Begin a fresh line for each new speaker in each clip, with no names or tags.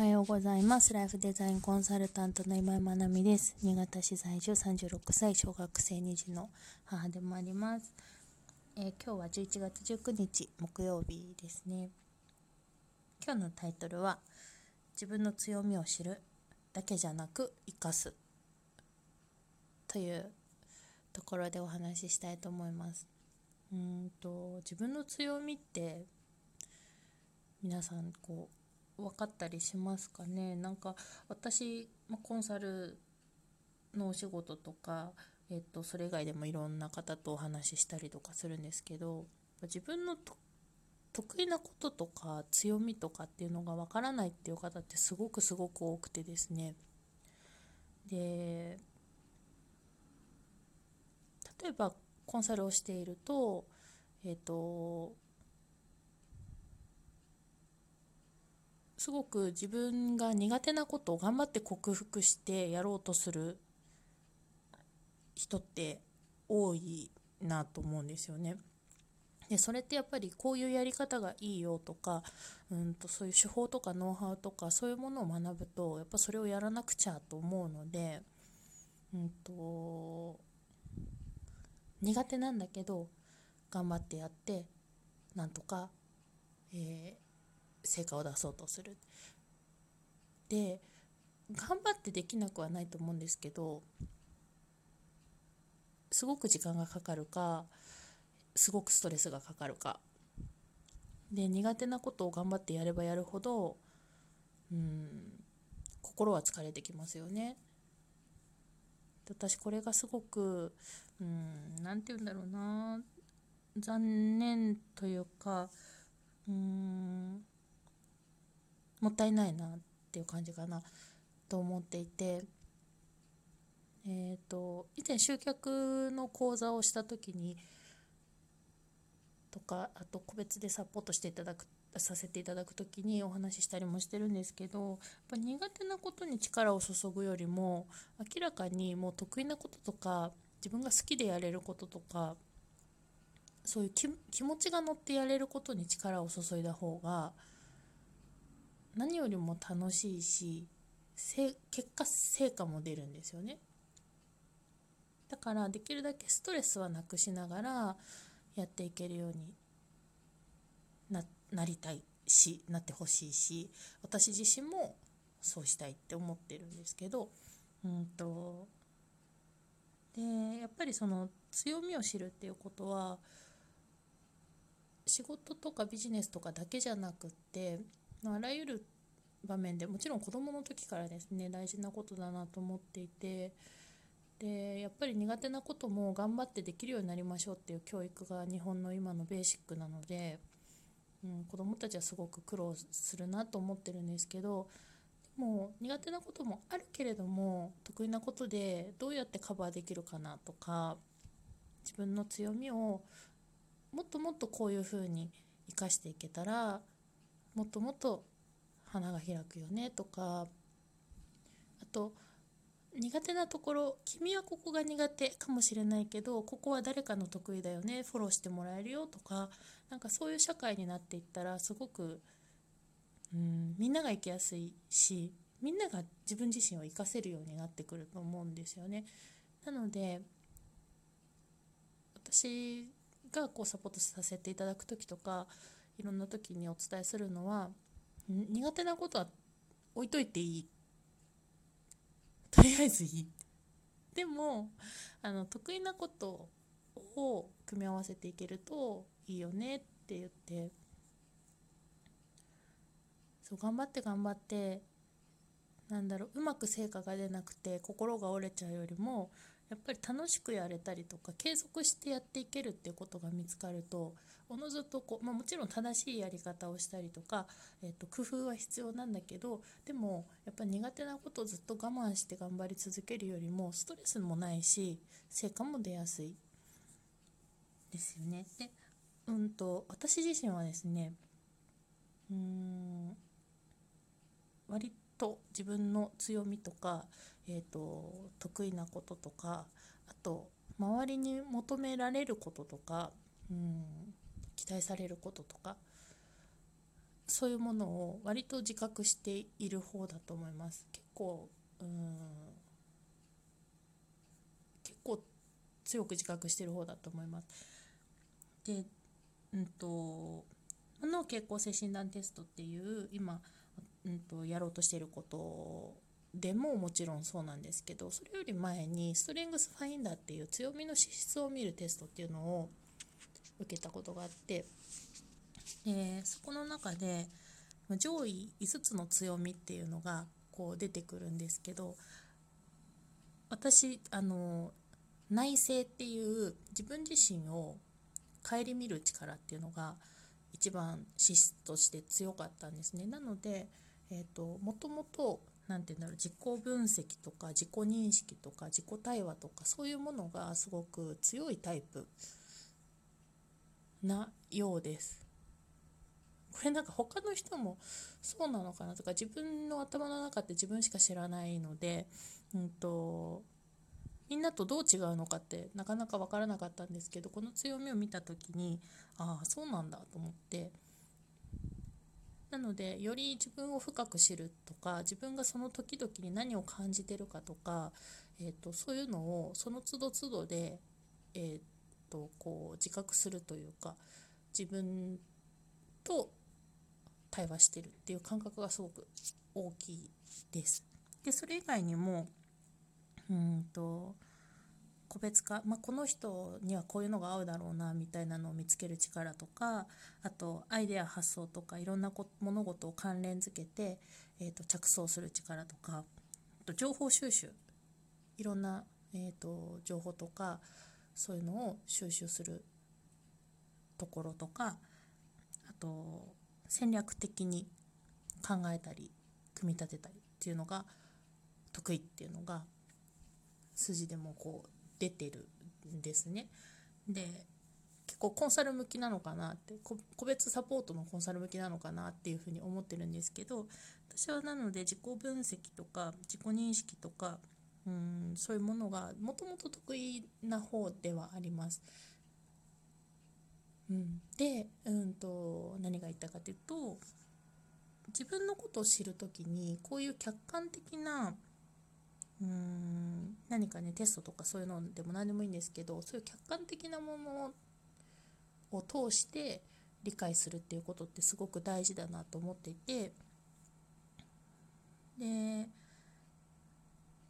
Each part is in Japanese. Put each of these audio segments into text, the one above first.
はようございます。ライフデザインコンサルタントの今井まなみです。新潟市在住36歳、小学生2児の母でもあります。えー、今日は11月19日木曜日ですね。今日のタイトルは自分の強みを知るだけじゃなく生かすというところでお話ししたいと思います。うんと自分の強みって皆さんこう分かったりしますかね？なんか私、コンサルのお仕事とか、えっと、それ以外でもいろんな方とお話ししたりとかするんですけど自分の得意なこととか強みとかっていうのが分からないっていう方ってすごくすごく多くてですね。で例えばコンサルをしているとえっ、とすごく自分が苦手なことを頑張って克服してやろうとする人って多いなと思うんですよね。でそれってやっぱりこういうやり方がいいよとかうんとそういう手法とかノウハウとかそういうものを学ぶとやっぱそれをやらなくちゃと思うので、うんと苦手なんだけど頑張ってやってなんとか、えー成果を出そうとする。で頑張ってできなくはないと思うんですけどすごく時間がかかるかすごくストレスがかかるかで苦手なことを頑張ってやればやるほどうん心は疲れてきますよね。私これがすごく何て言うんだろうな残念というかうんもったいないなっていう感じかなと思っていて、えーと、以前集客の講座をした時にとかあと個別でサポートしていただくさせていただく時にお話ししたりもしてるんですけどやっぱ苦手なことに力を注ぐよりも明らかにもう得意なこととか自分が好きでやれることとかそういう気持ちが乗ってやれることに力を注いだ方が何よりも楽しいし結果成果も出るんですよね。だからできるだけストレスはなくしながらやっていけるようにななりたいしなってほしいし私自身もそうしたいって思ってるんですけどうんとでやっぱりその強みを知るっていうことは仕事とかビジネスとかだけじゃなくってあらゆる場面でもちろん子どもの時からですね大事なことだなと思っていてでやっぱり苦手なことも頑張ってできるようになりましょうっていう教育が日本の今のベーシックなので、うん、子どもたちはすごく苦労するなと思ってるんですけどでも苦手なこともあるけれども得意なことでどうやってカバーできるかなとか自分の強みをもっともっとこういうふうに生かしていけたらもっともっと花が開くよねとかあと苦手なところ君はここが苦手かもしれないけどここは誰かの得意だよねフォローしてもらえるよとかなんかそういう社会になっていったらすごくうんみんなが生きやすいしみんなが自分自身を生かせるようになってくると思うんですよね。なので私がこうサポートさせていただく時とかいろんな時にお伝えするのは苦手なことは置いといていい。とりあえずいい。でもあの得意なことを組み合わせていけるといいよねって言ってそう頑張って頑張ってなんだろううまく成果が出なくて心が折れちゃうよりもやっぱり楽しくやれたりとか継続してやっていけるっていうことが見つかるとおのずとこう、まあ、もちろん正しいやり方をしたりとか、えー、と工夫は必要なんだけどでもやっぱり苦手なことをずっと我慢して頑張り続けるよりもストレスもないし成果も出やすいですよね。でうんと私自身はですねうん割と自分の強みとかえーと、得意なこととかあと周りに求められることとか、うん、期待されることとかそういうものを割と自覚している方だと思います。結構うん結構強く自覚してる方だと思います。でうんと脳傾向性診断テストっていう今、うんと、やろうとしていることでももちろんそうなんですけどそれより前にストレングスファインダーっていう強みの資質を見るテストっていうのを受けたことがあってでそこの中で上位5つの強みっていうのがこう出てくるんですけど私あの内省っていう自分自身を顧みる力っていうのが一番資質として強かったんですね。なので、えーと、もともと何て言うんだろう自己分析とか自己認識とか自己対話とかそういうものがすごく強いタイプなようです。これなんか他の人もそうなのかな？とか自分の頭の中って自分しか知らないので、うんと、みんなとどう違うのかってなかなか分からなかったんですけどこの強みを見た時にああそうなんだと思ってなのでより自分を深く知るとか自分がその時々に何を感じてるかとか、えーと、そういうのをその都度都度で、えーとこう自覚するというか自分と対話してるっていう感覚がすごく大きいです。でそれ以外にもうんと個別化、まあ、この人にはこういうのが合うだろうなみたいなのを見つける力とかあとアイデア発想とかいろんな物事を関連づけて、えーと、着想する力とかあと情報収集。いろんな、えーと情報とかそういうのを収集するところとかあと戦略的に考えたり組み立てたりっていうのが得意っていうのが筋でもこう出てるんですね。で結構コンサル向きなのかなって個別サポートのコンサル向きなのかなっていうふうに思ってるんですけど私はなので自己分析とか自己認識とかうんそういうものがもともと得意な方ではあります。うん、で、うんと、何が言ったかというと自分のことを知る時にこういう客観的なうん何かねテストとかそういうのでも何でもいいんですけどそういう客観的なものを通して理解するっていうことってすごく大事だなと思っていてで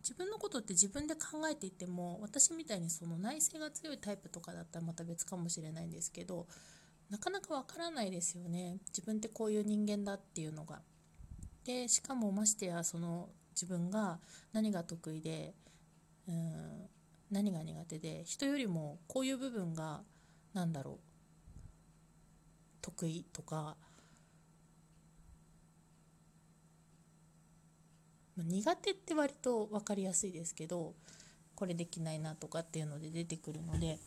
自分のことって自分で考えていても私みたいにその内省が強いタイプとかだったらまた別かもしれないんですけどなかなかわからないですよね自分ってこういう人間だっていうのが。でしかもましてやその自分が何が得意でうん。何が苦手で人よりもこういう部分が何だろう得意とか苦手って割と分かりやすいですけどこれできないなとかっていうので出てくるので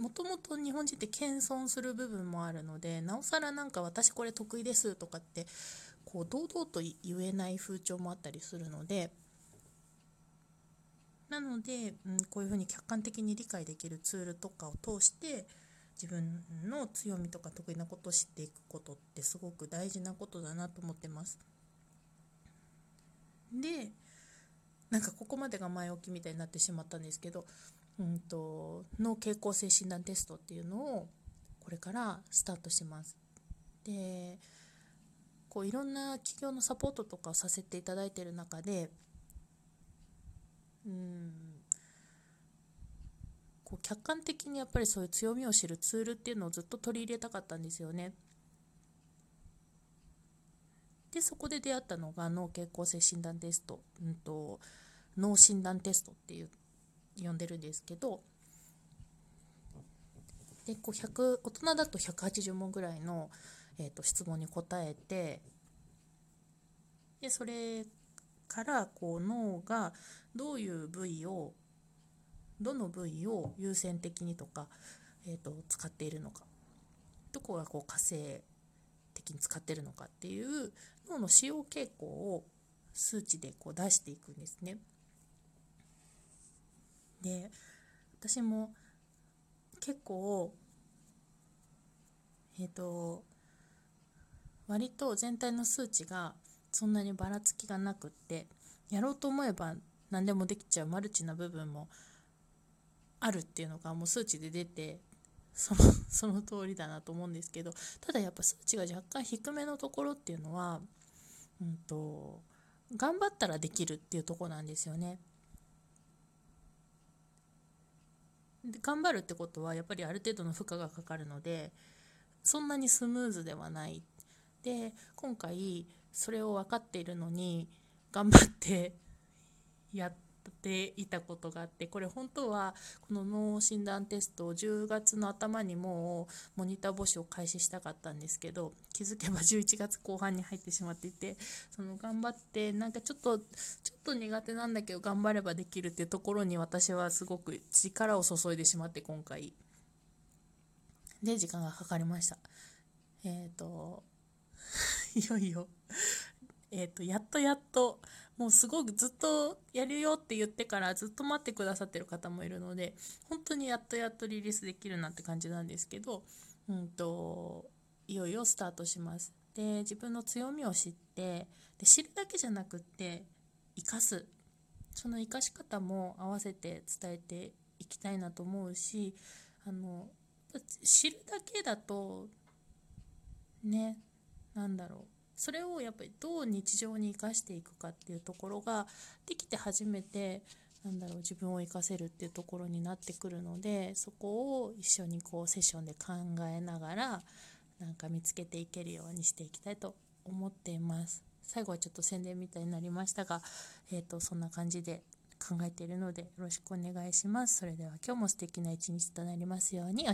もともと日本人って謙遜する部分もあるのでなおさらなんか私これ得意ですとかってこう堂々と言えない風潮もあったりするのでなので、うん、こういうふうに客観的に理解できるツールとかを通して自分の強みとか得意なことを知っていくことってすごく大事なことだなと思ってます。でなんかここまでが前置きみたいになってしまったんですけど、うんと、脳傾向性診断テストっていうのをこれからスタートします。でこういろんな企業のサポートとかをさせていただいてる中でうん。こう客観的にやっぱりそういう強みを知るツールっていうのをずっと取り入れたかったんですよね。でそこで出会ったのが脳傾向性診断テスト、うんと、脳診断テストっていう呼んでるんですけど。でこう100大人だと180問ぐらいのえーと、質問に答えて。でそれからこう脳がどういう部位をどの部位を優先的にとか、えーと、使っているのかどこがこう活性的に使ってるのかっていう脳の使用傾向を数値でこう出していくんですね。で私も結構えっ、ー、と割と全体の数値がそんなにばらつきがなくってやろうと思えば何でもできちゃうマルチな部分もあるっていうのがもう数値で出てその その通りだなと思うんですけどただやっぱ数値が若干低めのところっていうのは、うんと、頑張ったらできるっていうとこなんですよね。で頑張るってことはやっぱりある程度の負荷がかかるのでそんなにスムーズではないで今回それを分かっているのに頑張ってやっていたことがあってこれ本当はこの脳診断テストを10月の頭にもうモニター募集を開始したかったんですけど気づけば11月後半に入ってしまっていてその頑張ってなんかちょっとちょっと苦手なんだけど頑張ればできるっていうところに私はすごく力を注いでしまって今回。で時間がかかりました。えっ、ー、といよいよ えっ、とやっとやっともうすごくずっとやるよって言ってからずっと待ってくださってる方もいるので本当にやっとやっとリリースできるなって感じなんですけど、うんと、いよいよスタートします。で自分の強みを知ってで知るだけじゃなくって生かすその生かし方も合わせて伝えていきたいなと思うしあの知るだけだとねなんだろうそれをやっぱりどう日常に生かしていくかっていうところができて初めてなんだろう自分を生かせるっていうところになってくるのでそこを一緒にこうセッションで考えながらなんか見つけていけるようにしていきたいと思っています。最後はちょっと宣伝みたいになりましたが、えーと、そんな感じで考えているのでよろしくお願いします。それでは今日も素敵な一日となりますように